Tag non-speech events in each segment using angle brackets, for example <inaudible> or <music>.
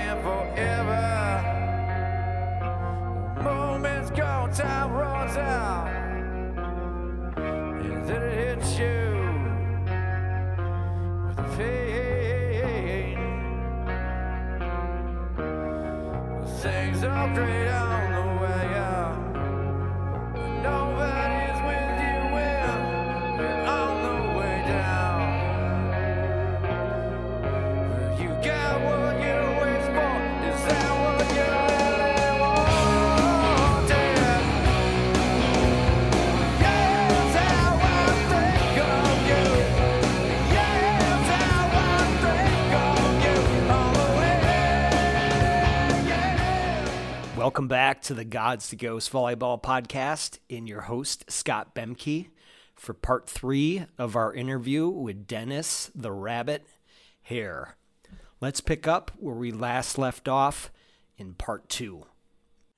and forever. Moments go, time runs out. And then it hits you with a pain. Things are great Welcome back to the Gods to Ghosts Volleyball Podcast in your host, Scott Bemke, for part three of our interview with Dennis the Rabbit Hare. Let's pick up where we last left off in part two.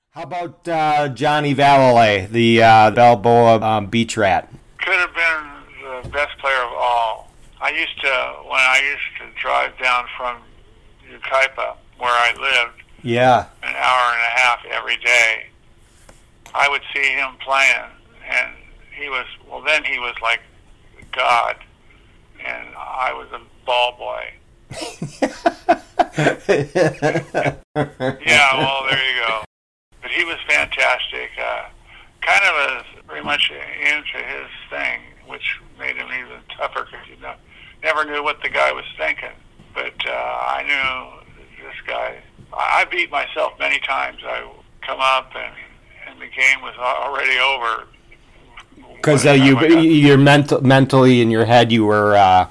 How about uh, Johnny Vallely, the uh, Balboa um, beach rat? could have been the best player of all. I used to, when I used to drive down from Yucaipa, where I lived, Yeah. an hour and a half every day, I would see him playing, and he was, well, then he was like God, and I was a ball boy. Yeah, well, there you go. But he was fantastic. Uh, kind of a, very much into his thing, which made him even tougher because you know, never knew what the guy was thinking. But uh, I knew this guy. I beat myself many times. I come up and and the game was already over. Because uh, you, time I got- you're mental, mentally in your head, you were uh,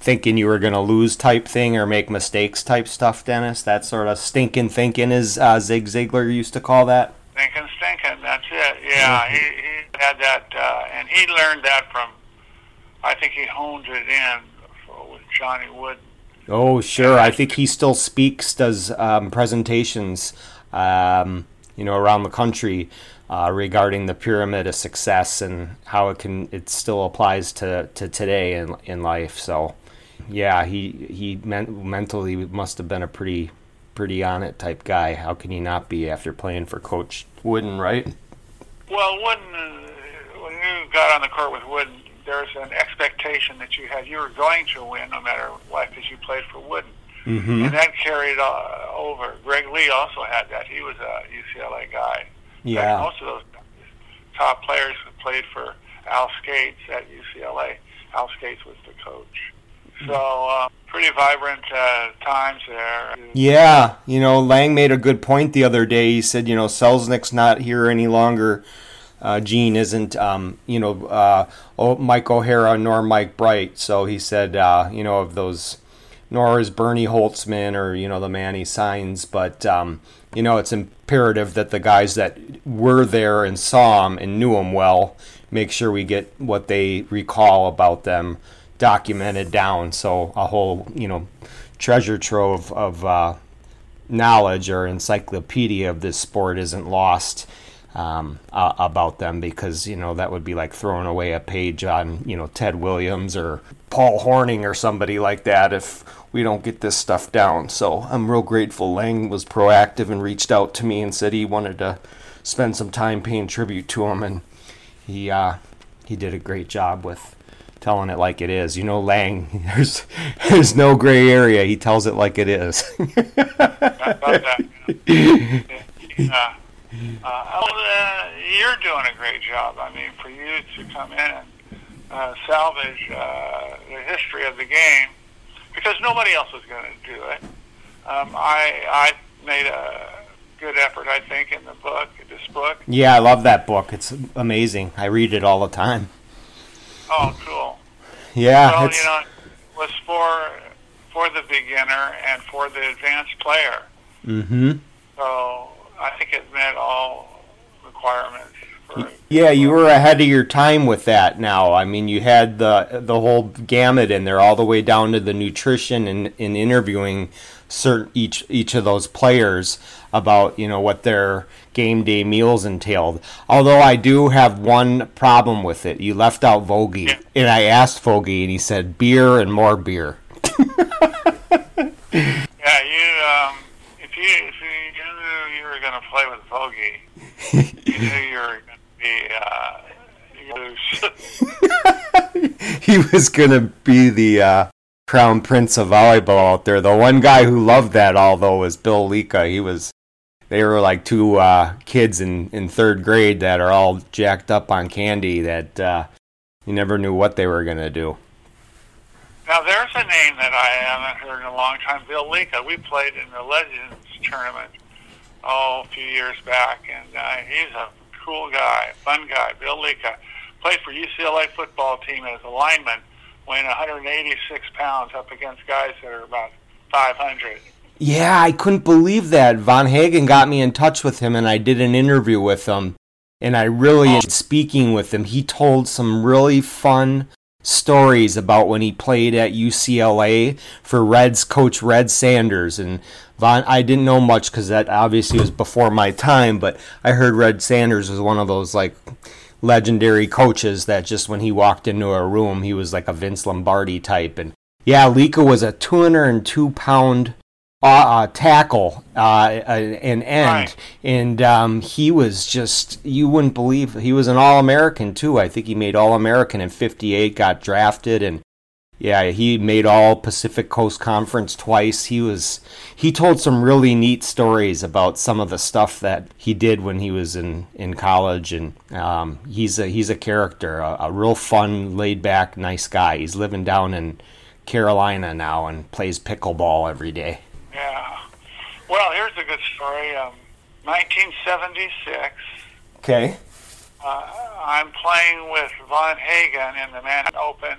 thinking you were going to lose type thing or make mistakes type stuff, Dennis. That sort of stinking thinking, as uh, Zig Ziglar used to call that. Thinking, stinking. That's it. Yeah, he, he had that, uh, and he learned that from. I think he honed it in for, with Johnny Wood. Oh, sure. I think he still speaks, does um, presentations, um, you know, around the country uh, regarding the pyramid of success and how it can it still applies to, to today in in life. So, yeah, he he men- mentally must have been a pretty pretty on it type guy. How can he not be after playing for Coach Wooden, right? Well, Wooden, uh, when you got on the court with Wooden, there's an expectation that you had you were going to win no matter what because you played for Wooden, Mm-hmm. and that carried uh, over. Greg Lee also had that. He was a UCLA guy. Fact, Yeah. most of those top players played for Al Scates at UCLA. Al Scates was the coach. So uh, pretty vibrant uh, times there. Yeah, you know, Lang made a good point the other day. He said, you know, Selznick's not here any longer. Uh, Gene isn't, um, you know, uh, oh, Mike O'Hara nor Mike Bright. So he said, uh, you know, of those, nor is Bernie Holtzman or, you know, the man he signs. But, um, you know, it's imperative that the guys that were there and saw him and knew him well make sure we get what they recall about them documented down. So a whole, you know, treasure trove of uh, knowledge or encyclopedia of this sport isn't lost um, uh, about them because you know that would be like throwing away a page on you know Ted Williams or Paul Hornung or somebody like that if we don't get this stuff down. So I'm real grateful Lang was proactive and reached out to me and said he wanted to spend some time paying tribute to him and he uh, he did a great job with telling it like it is. You know, Lang, <laughs> there's there's no gray area. He tells it like it is. <laughs> <laughs> about that. You know. uh, you're doing a great job. I mean, for you to come in and uh, salvage uh, the history of the game, because nobody else was going to do it. Um, I I made a good effort, I think, in the book, this book. yeah, I love that book. It's amazing. I read it all the time. Oh, cool. Yeah, well, it's, you know, it was for for the beginner and for the advanced player. hmm So I think it met all requirements. For, Yeah, you were ahead of your time with that. Now, I mean, you had the the whole gamut in there, all the way down to the nutrition and in interviewing certain each each of those players about you know what their game day meals entailed. Although I do have one problem with it. You left out Vogie, Yeah. and I asked Vogie, and he said beer and more beer. <laughs> Yeah, you. Um, if you knew you were going to play with Bogey. you knew you were going to be. Uh, <laughs> he was gonna be the uh, crown prince of volleyball out there. The one guy who loved that, although, was Bill Leeka. He was. They were like two uh, kids in, in third grade that are all jacked up on candy that uh, you never knew what they were gonna do. Now there's a name that I haven't heard in a long time, Bill Leeka. We played in the Legends tournament oh a few years back, and uh, he's a cool guy, fun guy. Bill Leeka played for UCLA football team as a lineman, weighing 186 pounds, up against guys that are about 500. Yeah, I couldn't believe that. Von Hagen got me in touch with him, and I did an interview with him, and I really enjoyed speaking with him. He told some really fun stories about when he played at UCLA for Reds coach Red Sanders and Von. I didn't know much because that obviously was before my time, but I heard Red Sanders was one of those like legendary coaches that just when he walked into a room, he was like a Vince Lombardi type. And yeah, Leeka was a 202 pound uh, uh, tackle uh, an end, Right. and um, he was just you wouldn't believe he was an All American too. I think he made All American in '58, got drafted, and yeah, he made All Pacific Coast Conference twice. He was he told some really neat stories about some of the stuff that he did when he was in in college, and um, he's a he's a character, a, a real fun, laid back, nice guy. He's living down in Carolina now and plays pickleball every day. Yeah. Well, here's a good story. Um, 1976. Okay. uh, I'm playing with Von Hagen in the Manhattan Open,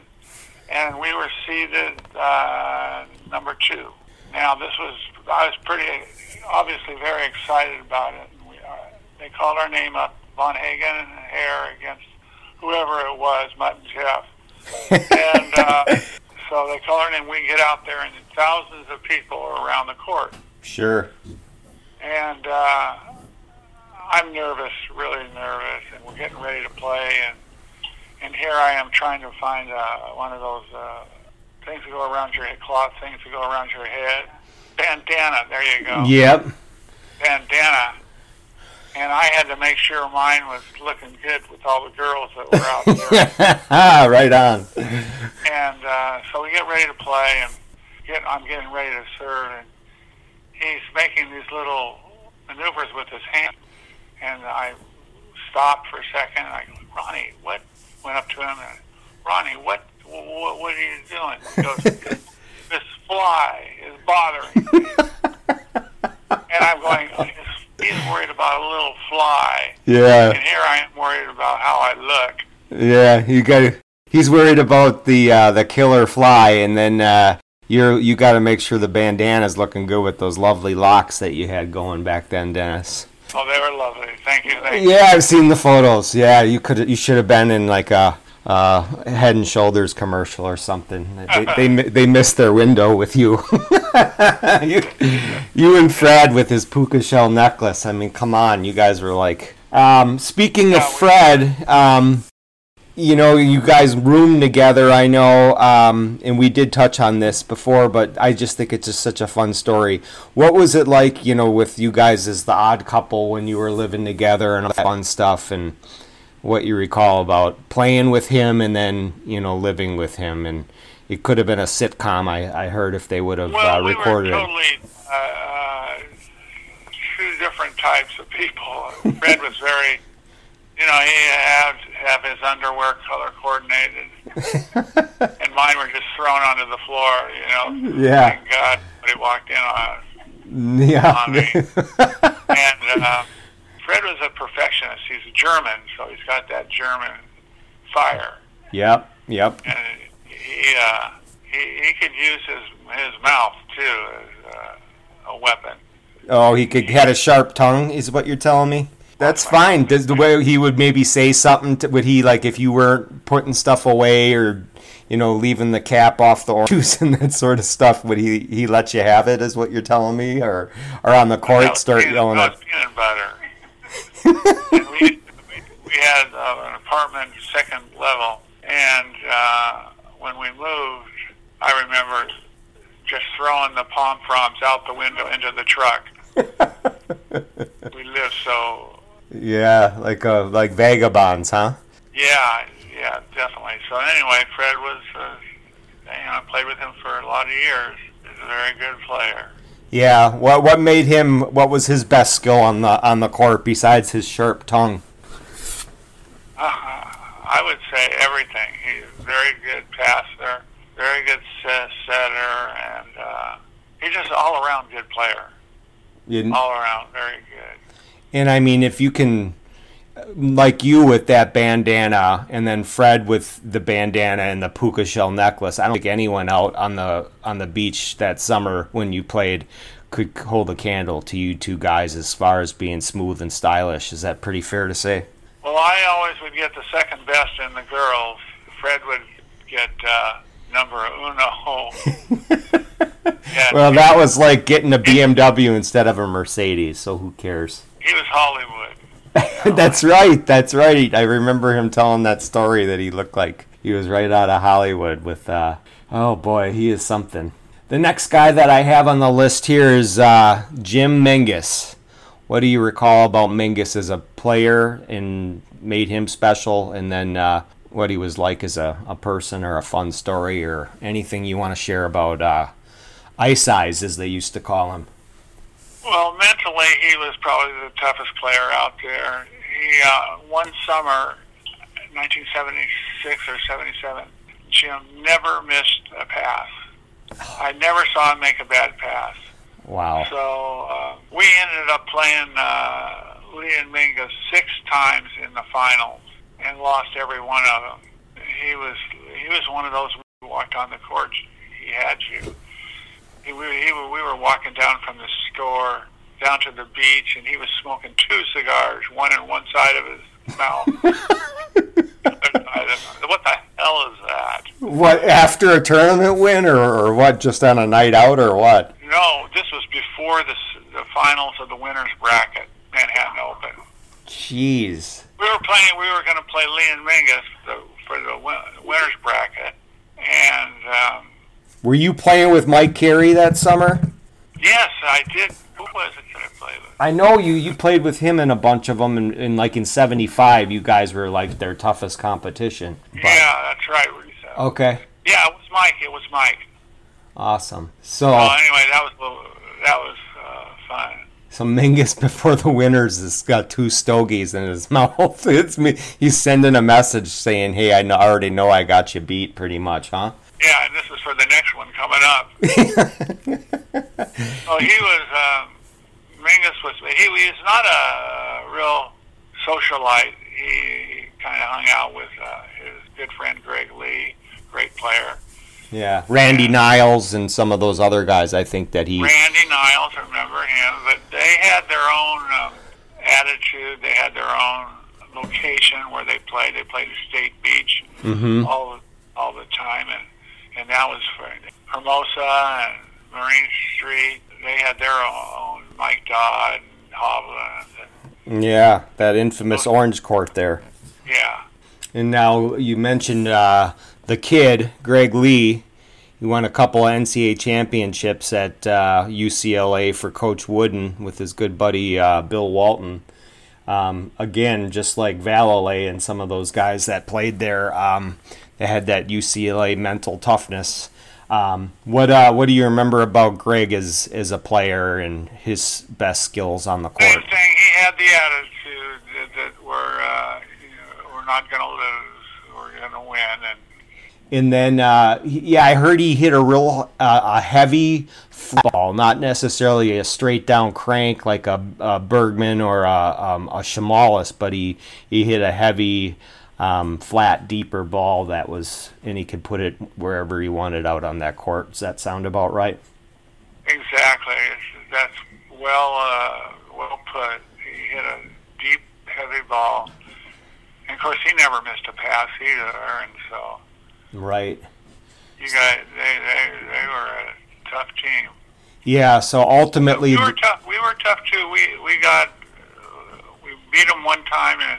and we were seated uh, number two. Now, this was I was pretty obviously very excited about it. We, uh, they called our name up, Von Hagen and Hare against whoever it was, Mutt and Jeff, <laughs> and uh, so they call our and We get out there, and thousands of people are around the court Sure. and uh, I'm nervous, really nervous, and we're getting ready to play, and and here I am trying to find uh, one of those uh, things that go around your head, cloth things that go around your head, bandana. There you go, Yep. bandana. And I had to make sure mine was looking good with all the girls that were out there. ah, <laughs> right on. And uh, so we get ready to play, and get, I'm getting ready to serve, and he's making these little maneuvers with his hand. And I stopped for a second, and I go, Ronnie, what? Went up to him, and Ronnie, what? What, what are you doing? He goes, <laughs> this fly is bothering me. <laughs> and I'm going, he's- worried about a little fly, Yeah. and here I am worried about how I look. yeah. You got. He's worried about the uh, the killer fly, and then uh, you're you got to make sure the bandana's looking good with those lovely locks that you had going back then, Dennis. Oh, they were lovely. Thank you. Thank you. Yeah, I've seen the photos. Yeah, you could you should have been in like a. Uh, Head and Shoulders commercial or something. They <laughs> they, they missed their window with you. <laughs> you. You and Fred with his puka shell necklace. I mean, come on, you guys were like. Um, speaking of Fred, um, you know, you guys roomed together. I know, um, and we did touch on this before, but I just think it's just such a fun story. What was it like, you know, with you guys as the odd couple when you were living together and all that fun stuff, and what you recall about playing with him and then you know living with him, and it could have been a sitcom. I, I heard if they would have Well, uh, we recorded were it. totally uh, uh, two different types of people. Fred was very, you know, he had have his underwear color coordinated, <laughs> and mine were just thrown onto the floor. You know, Yeah. thank God somebody walked in on. Yeah. on me. <laughs> And uh, Fred was a perfectionist. He's a German, so he's got that German fire. yep. Yep. and he uh, he he could use his his mouth too as uh, a weapon. Oh, he could had a sharp tongue, is what you're telling me. That's fine. Does the way he would maybe say something? To, would he like if you weren't putting stuff away or, you know, leaving the cap off the orange juice <laughs> and that sort of stuff? Would he he let you have it? Is what you're telling me, or or on the court start peanut, yelling at? peanut butter. We we had uh, an apartment second level, and uh, when we moved, I remember just throwing the pom proms out the window into the truck. we lived so Yeah, like uh, like vagabonds, huh? Yeah, yeah. yeah, definitely. So anyway, Fred was, uh, you know, I played with him for a lot of years. He's a very good player. Yeah. What what made him? What was his best skill on the on the court besides his sharp tongue? Uh, I would say everything. He's a very good passer, very good setter, and uh, he's just all around good player. All around very good. And I mean, if you can, like you with that bandana, and then Fred with the bandana and the puka shell necklace, I don't think anyone out on the on the beach that summer when you played could hold a candle to you two guys as far as being smooth and stylish. Is that pretty fair to say? Well, I always would get the second best in the girls. Fred would get uh, number uno. <laughs> Well, that was like getting a BMW instead of a Mercedes. So who cares? he was Hollywood. <laughs> that's right. That's right. I remember him telling that story that he looked like he was right out of Hollywood with uh oh boy, he is something. The next guy that I have on the list here is uh, Jim Menges. What do you recall about Menges as a player and made him special and then uh, what he was like as a, a person or a fun story or anything you want to share about uh, Ice Eyes as they used to call him? Well, mentally, he was probably the toughest player out there. He uh, one summer, 1976 or 77, Jim never missed a pass. I never saw him make a bad pass. Wow. So uh, we ended up playing uh, Lee and Menges six times in the finals and lost every one of them. He was he was one of those who walked on the court. He had you. He, we, he, we were walking down from the store down to the beach, and he was smoking two cigars, one in one side of his mouth. What the hell is that? What after a tournament win, or, or what? Just on a night out, or what? No, this was before the, the finals of the winners bracket, Manhattan Open. Jeez. We were playing. We were going to play Lee and Menges the, for the win- winners bracket, and um, Were you playing with Mike Carey that summer? yes, I did. Who was it that I played with? I know you. You played with him in a bunch of them, and, and like in '75, you guys were like their toughest competition. But- yeah, that's right. What you said. Okay. Yeah, it was Mike. It was Mike. Awesome. So, Well, anyway, that was that was uh, fun. so Menges <laughs> before the winners has got two stogies in his <laughs> mouth. It's me. He's sending a message saying, "Hey, I know, I already know I got you beat, pretty much, huh?" Yeah, and this is for the next one coming up. <laughs> oh, he was. Um, Menges was. He, he was not a real socialite. He kind of hung out with uh, his good friend Greg Lee, great player. Yeah. Randy Niles and some of those other guys. I think that he. Randy Niles, I remember him, but they had their own um, attitude. They had their own location where they played. They played at State Beach hmm all all the time, and and that was for Hermosa and Marine Street. They had their own Mike Dodd and Hovland. And, Yeah, that infamous orange court there. yeah, And now you mentioned uh, the kid, Greg Lee. He won a couple of NCAA championships at uh, UCLA for Coach Wooden with his good buddy uh, Bill Walton. Um, again, just like Vallely and some of those guys that played there, um, they had that UCLA mental toughness. Um, what uh, what do you remember about Greg as as a player and his best skills on the court? same court? thing. He had the attitude that, that we're uh, we're not going to lose. We're going to win, and And then, uh, yeah, I heard he hit a real uh, a heavy ball, not necessarily a straight down crank like a, a Bergman or a, um, a Shamalis, but he, he hit a heavy, um, flat, deeper ball that was, and he could put it wherever he wanted out on that court. Does that sound about right? Exactly. It's, that's well uh, well put. He hit a deep, heavy ball. And of course, he never missed a pass either. And so Right. you guys, they they they were a tough team. Yeah. So ultimately, we were tough. We were tough too. We we got we beat them one time in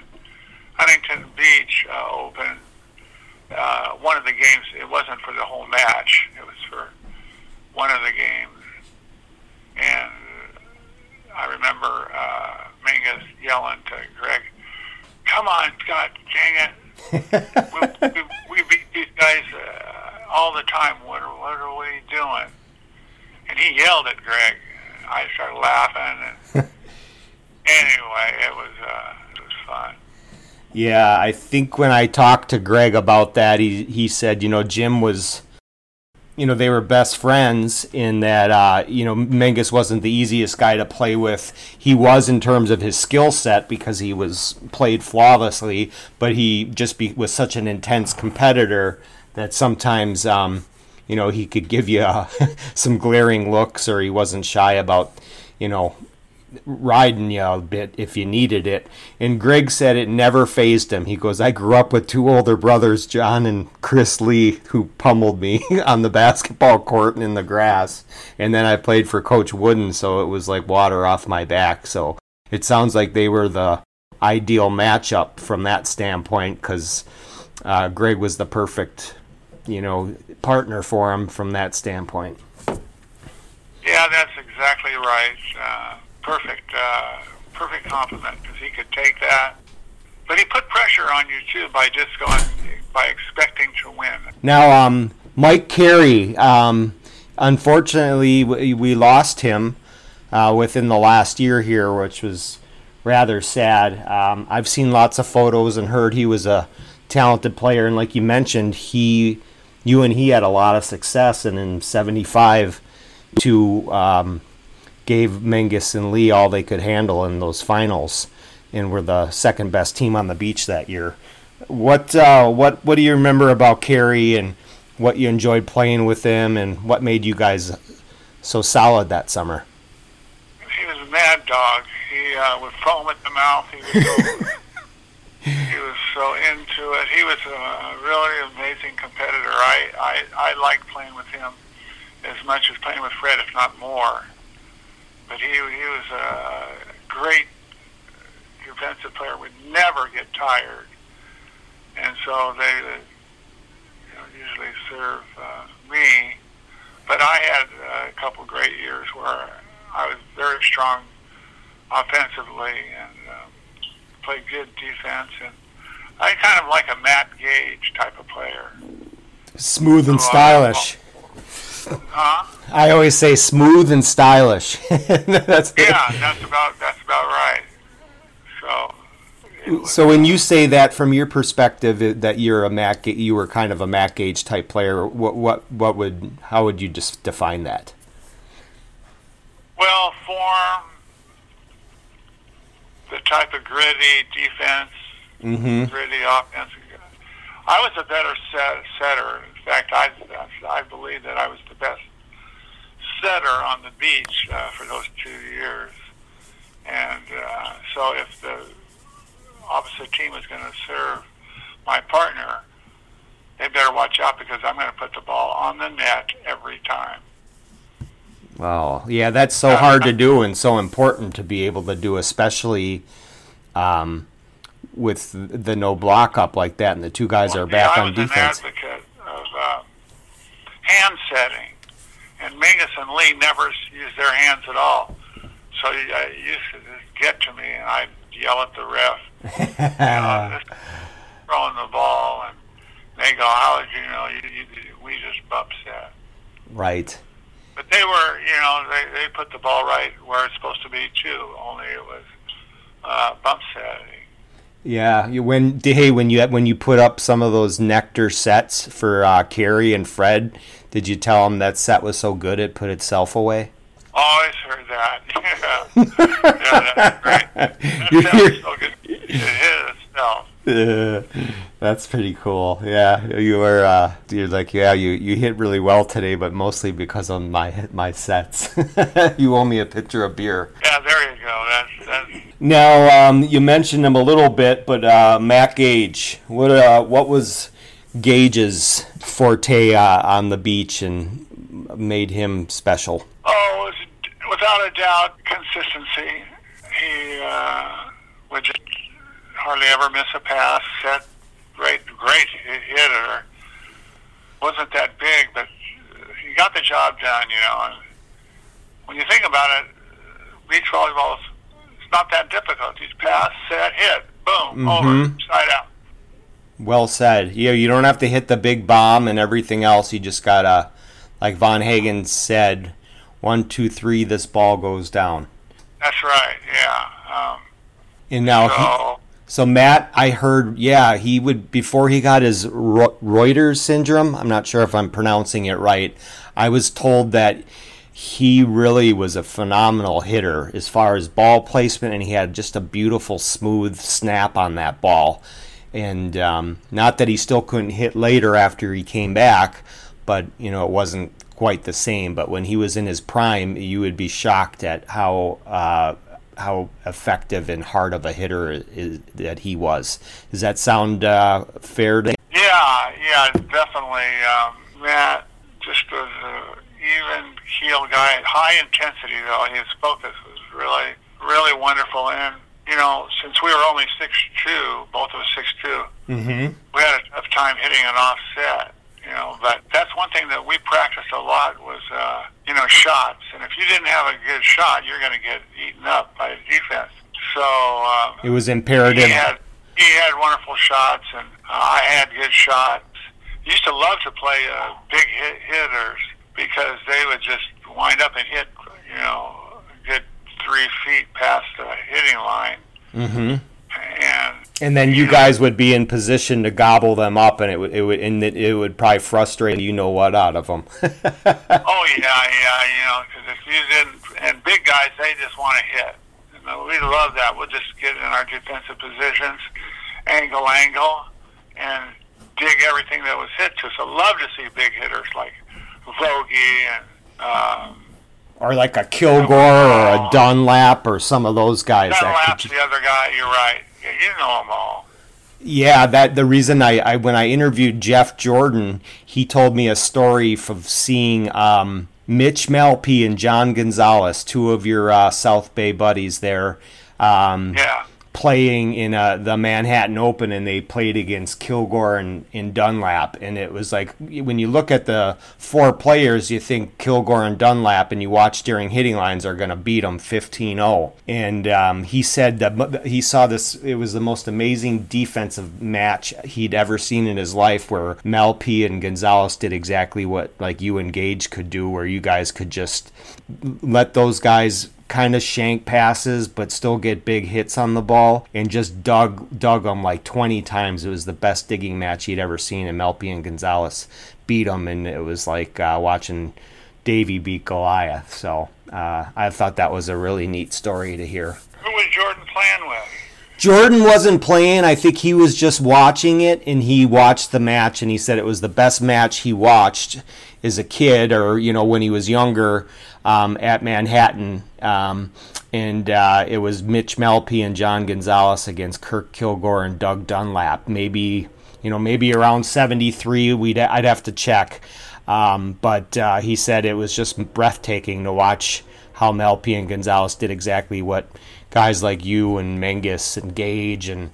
Huntington Beach uh, Open, uh, one of the games, it wasn't for the whole match, it was for one of the games. And I remember uh, Menges yelling to Greg, Come on, God dang it. <laughs> we, we, we beat these guys uh, all the time. What, are, what are we doing? And he yelled at Greg. I started laughing. And <laughs> anyway, it was, uh, it was fun. Yeah, I think when I talked to Greg about that, he he said, you know, Jim was, you know, they were best friends in that, uh, you know, Menges wasn't the easiest guy to play with. He was in terms of his skill set because he was played flawlessly, but he just be, was such an intense competitor that sometimes, um, you know, he could give you uh, <laughs> some glaring looks, or he wasn't shy about, you know, riding you a bit if you needed it. And Greg said it never phased him. He goes, I grew up with two older brothers, John and Chris Lee, who pummeled me <laughs> on the basketball court and in the grass. And then I played for Coach Wooden, so it was like water off my back. So it sounds like they were the ideal matchup from that standpoint because uh, Greg was the perfect, you know, partner for him from that standpoint. Yeah, that's exactly right. Uh, perfect, uh, perfect compliment because he could take that, but he put pressure on you too by just going by expecting to win. Now, um, Mike Carey, um, unfortunately, we, lost him uh, within the last year here, which was rather sad. Um, I've seen lots of photos and heard he was a talented player, and like you mentioned, he, you and he had a lot of success, and in '75, to um, gave Menges and Lee all they could handle in those finals, and were the second best team on the beach that year. What uh, what what do you remember about Carey and what you enjoyed playing with him, and what made you guys so solid that summer? He was a mad dog. He uh, would foam at the mouth. He was so, <laughs> he was so into it. He was a really amazing competitor. I, I I liked playing with him as much as playing with Fred, if not more. But he he was a great defensive player. Would never get tired, and so they you know, usually serve uh, me. But I had a couple great years where I was very strong offensively and um, played good defense, and I kind of like a Matt Gage type of player. Smooth and I- stylish. Huh? I always say smooth and stylish. <laughs> That's Yeah, that's about that's about right. So. So when you say that from your perspective that you're a Mac, you were kind of a Matt Gage type player. What what what would how would you just define that? Well, form, the type of gritty defense, Mm-hmm. gritty offense. I was a better set, setter. In fact, I I believe that I was the best setter on the beach uh, for those two years. And uh, so, if the opposite team is going to serve my partner, they better watch out because I'm going to put the ball on the net every time. Wow. Yeah, that's so hard to do and so important to be able to do, especially um, with the no block up like that, and the two guys are Yeah, back I on was defense. an advocate of uh, hand setting, and Menges and Lee never use their hands at all. So you, uh, it used to get to me, and I'd yell at the ref, <laughs> you know, just throwing the ball, and they go, "How did you know? You, you, we just bump set." right. But they were, you know, they they put the ball right where it's supposed to be too. Only it was uh, bump setting. Yeah. You, when hey when you when you put up some of those nectar sets for uh, Carey and Fred, did you tell them that set was so good it put itself away? Always heard that. <laughs> Yeah, yeah that's great. <laughs> That You sounds hear- so good. It. Uh, <laughs> that's pretty cool. Yeah, you were. Uh, you're like, yeah, you, you hit really well today, but mostly because of my my sets. you owe me a pitcher of beer. Yeah, there you go. That's that's Now, um, you mentioned him a little bit, but uh, Matt Gage, what uh, what was Gage's forte uh, on the beach and made him special? oh, it was, without a doubt, consistency. He uh, would just hardly ever miss a pass. Set great, great hi- hitter. Wasn't that big, but he got the job done. You know, and when you think about it, beach volleyball is not that difficult. You just pass, set, hit, boom, over, Mhm. side out. Well said. Yeah, you don't have to hit the big bomb and everything else. You just gotta, like Von Hagen said, one, two, three, this ball goes down. That's right. Yeah. Um, And now, he, so so Matt, I heard, yeah, he would before he got his Reiter's syndrome. I'm not sure if I'm pronouncing it right. I was told that he really was a phenomenal hitter as far as ball placement, and he had just a beautiful, smooth snap on that ball. And um, not that he still couldn't hit later after he came back, but you know it wasn't quite the same. But when he was in his prime, you would be shocked at how uh, how effective and hard of a hitter is, that he was. Does that sound uh, fair to? yeah, yeah, definitely. Um, Matt just was an even keel guy. High intensity though. His focus was really, really wonderful. And you know, since we were only six two, both of us six two, Mm-hmm. we had a tough time hitting an offset. You know, but that's one thing that we practiced a lot was, uh, you know, shots. And if you didn't have a good shot, you're going to get eaten up by the defense. So um, It was imperative. he had he had wonderful shots, and I had good shots. Used to love to play uh, big hit hitters because they would just wind up and hit, you know, a good three feet past the hitting line, Mm-hmm. and And then you guys would be in position to gobble them up, and it would it would and it, it would probably frustrate you know what out of them. <laughs> Oh yeah, yeah, you know, because if you didn't, and big guys, they just want to hit. You know, we love that. We'll just get in our defensive positions, angle, angle, and dig everything that was hit to. So love to see big hitters like Vogie and um, or like a Kilgore or a Dunlap or some of those guys. Dunlap's could- the other guy. You're right. Yeah, you know them all. Yeah, that the reason I, I when I interviewed Jeff Jordan, he told me a story of seeing um, Mitch Malpe and John Gonzalez, two of your uh, South Bay buddies there, um, Yeah. Playing in uh, the Manhattan Open, and they played against Kilgore and, and Dunlap, and it was like when you look at the four players, you think Kilgore and Dunlap, and you watch during hitting lines are going to beat them 15-0. And um, he said that he saw this; it was the most amazing defensive match he'd ever seen in his life, where Malpe and Gonzalez did exactly what like you and Gage could do, where you guys could just let those guys kind of shank passes but still get big hits on the ball and just dug dug them like 20 times it was the best digging match he'd ever seen and Malpe and Gonzalez beat him, and it was like uh, watching Davey beat Goliath so uh, I thought that was a really neat story to hear Who was Jordan playing with? Jordan wasn't playing. I think he was just watching it, and he watched the match, and he said it was the best match he watched as a kid, or you know when he was younger, um, at Manhattan. Um, and uh, it was Mitch Malpe and John Gonzalez against Kirk Kilgore and Doug Dunlap. Maybe you know maybe around seventy three. We'd I'd have to check, um, but uh, he said it was just breathtaking to watch how Malpe and Gonzalez did exactly what guys like you and Menges and Gage and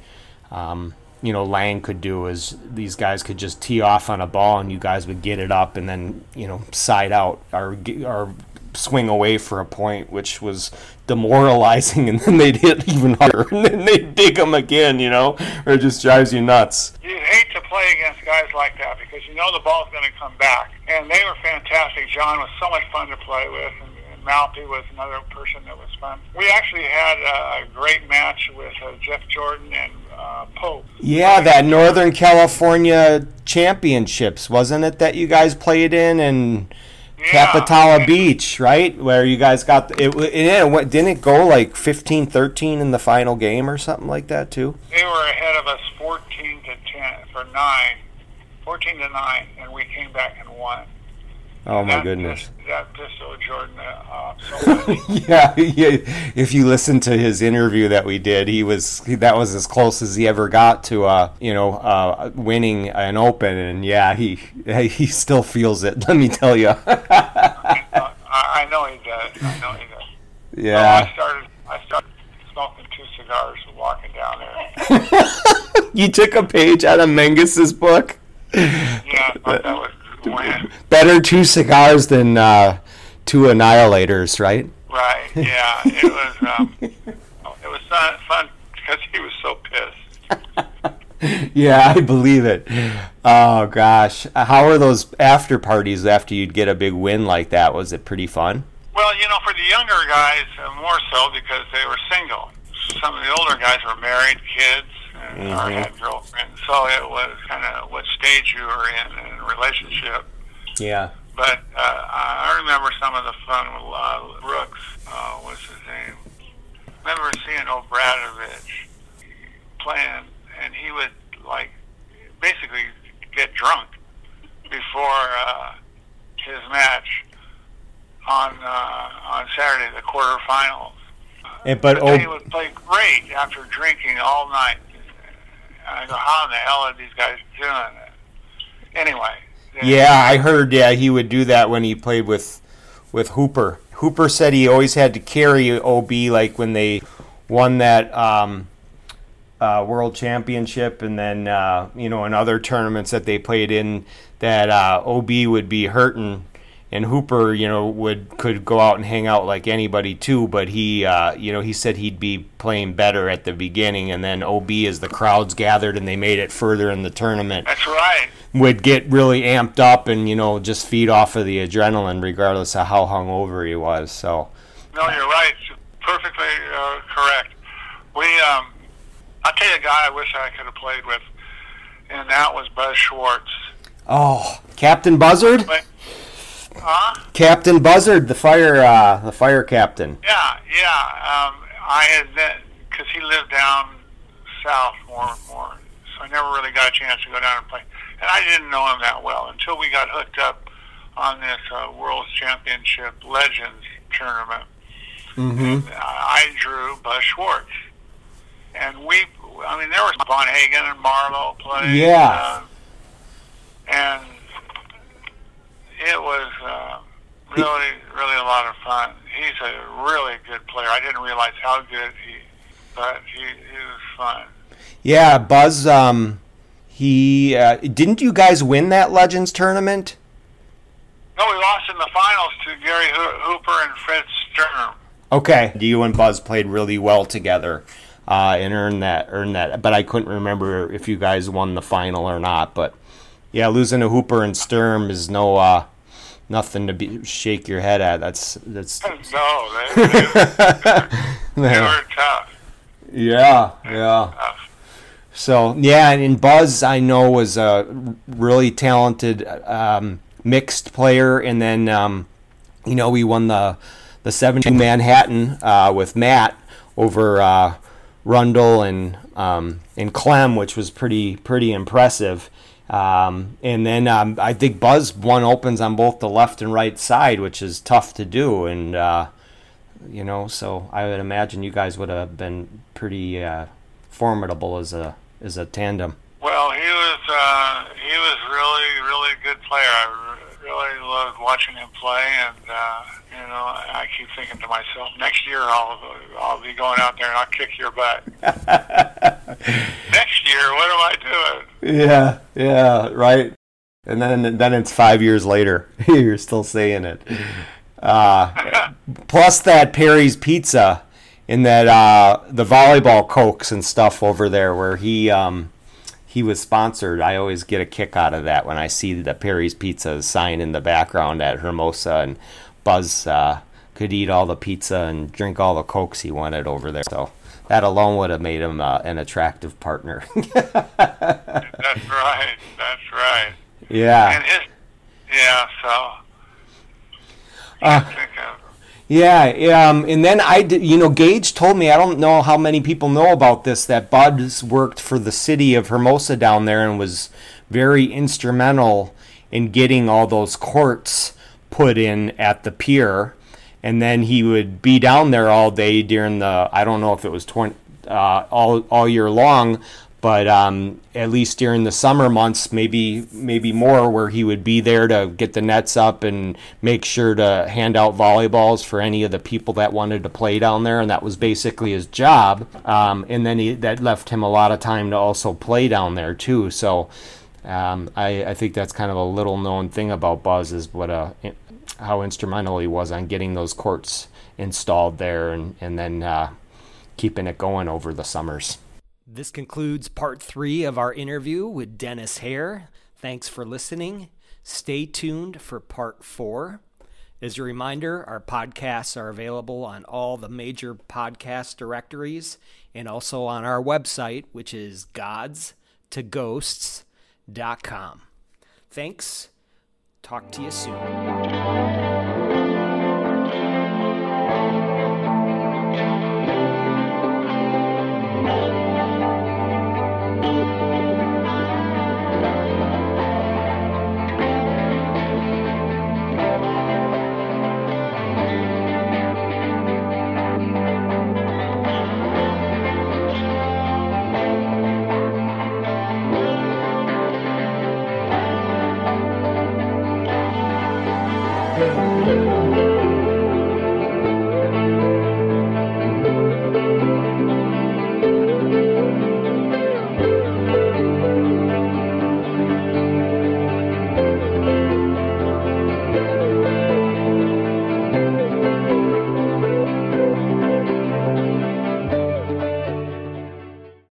um, you know Lang could do is these guys could just tee off on a ball and you guys would get it up and then you know side out or or swing away for a point, which was demoralizing, <laughs> and then they'd hit even harder, <laughs> and then they'd dig them again, you know, or it just drives you nuts. You hate to play against guys like that because you know the ball's going to come back. And they were fantastic. John was so much fun to play with, and, and Malpe was another person that was fun. We actually had a, a great match with uh, Jeff Jordan and uh, Pope. Yeah, that Northern California Championships, wasn't it that you guys played in and Yeah. Capitola Beach, right? Where you guys got the, it, it, it didn't it go like 15-13 in the final game or something like that too? They were ahead of us 14 to 10 for nine, 14 to nine, and we came back and won. Oh my That goodness. pissed- that Jordan uh, much. <laughs> Yeah, yeah, if you listen to his interview that we did, he was that was as close as he ever got to uh, you know, uh, winning an open and yeah, he he still feels it, <laughs> let me tell you. <laughs> uh, I, I know he does. I know he does. So I yeah. started. I started smoking two cigars and walking down there. You took a page out of Menges's book. Yeah, I thought that was when. Better two cigars than uh, two annihilators, right? Right. <laughs> Yeah. It was. Um, it was fun, fun because he was so pissed. <laughs> Yeah, I believe it. Oh gosh, how were those after parties after you'd get a big win like that? Was it pretty fun? Well, you know, for the younger guys, uh, more so because they were single. Some of the older guys were married, kids, and or had girlfriends. So it was kind of what stage you were in in a relationship. Yeah. But remember some of the fun with uh, Brooks. Uh, what's his name? Remember seeing Obradovich playing, and he would like basically get drunk before uh, his match on uh, on Saturday, the quarterfinals. And, but But then he oh, would play great after drinking all night. I go, how in the hell are these guys doing it? Anyway. yeah, I heard. Yeah, he would do that when he played with with Hooper. Hooper said he always had to carry OB like when they won that um, uh, world championship, and then uh, you know in other tournaments that they played in, that uh, OB would be hurting, and Hooper, you know, would could go out and hang out like anybody too. But he, uh, you know, he said he'd be playing better at the beginning, and then OB as the crowds gathered and they made it further in the tournament That's right. Would get really amped up and you know just feed off of the adrenaline regardless of how hungover he was. So No, you're right. Perfectly uh, correct. We, um, I'll tell you a guy I wish I could have played with, and that was Buzz Schwartz. oh, Captain Buzzard, But, huh? Captain Buzzard, the fire uh, the fire captain. Yeah, yeah. Um, I had because he lived down south more, and more, so I never really got a chance to go down and play. And I didn't know him that well until we got hooked up on this uh, World Championship Legends tournament. Mm-hmm. I drew Buzz Schwartz, and we. I mean, there was Von Hagen and Marlowe playing. Yeah. Uh, and it was uh, really, really a lot of fun. He's a really good player. I didn't realize how good he, but he, he was fun. Yeah, Buzz. Um, he uh, didn't you guys win that Legends tournament? No, we lost in the finals to Gary Hooper and Fred Sturm. Okay, you and Buzz played really well together. Uh, and earned that, earned that, but I couldn't remember if you guys won the final or not. But yeah, losing to Hooper and Sturm is no, uh, nothing to be shake your head at. That's that's <laughs> No, they, they, they <laughs> were tough. Yeah, yeah. So yeah, and, Buzz I know was a really talented um, mixed player, and then um, you know we won the the seven two Manhattan uh, with Matt over uh, Rundle and um, and Clem, which was pretty pretty impressive. Um, and then um, I think Buzz one opens on both the left and right side, which is tough to do, and. Uh, you know. So I would imagine you guys would have been pretty uh, formidable as a as a tandem. Well, he was uh, he was really really a good player. I really loved watching him play, and uh, you know I keep thinking to myself, next year I'll I'll be going out there and I'll kick your butt. <laughs> next year, what am I doing? Yeah, yeah, right. And then then it's five years later, <laughs> you're still saying it. Uh, <laughs> plus that Perry's Pizza and that uh, the volleyball cokes and stuff over there where he um, he was sponsored. I always get a kick out of that when I see the Perry's Pizza sign in the background at Hermosa and Buzz uh, could eat all the pizza and drink all the cokes he wanted over there. So that alone would have made him uh, an attractive partner. <laughs> That's right. That's right. yeah. And his yeah. So Uh, Yeah, um, and then I, did, you know, Gage told me I don't know how many people know about this that Bud's worked for the city of Hermosa down there and was very instrumental in getting all those courts put in at the pier, and then he would be down there all day during the I don't know if it was twenty uh, all all year long, but um, at least during the summer months, maybe maybe more, where he would be there to get the nets up and make sure to hand out volleyballs for any of the people that wanted to play down there, and that was basically his job. Um, and then he, that left him a lot of time to also play down there too. So um, I, I think that's kind of a little known thing about Buzz is what a how instrumental he was on getting those courts installed there and and then uh, keeping it going over the summers. This concludes part three of our interview with Dennis Hare. Thanks for listening. Stay tuned for part four. As a reminder, our podcasts are available on all the major podcast directories and also on our website, which is godstoghosts.com. Thanks. Talk to you soon.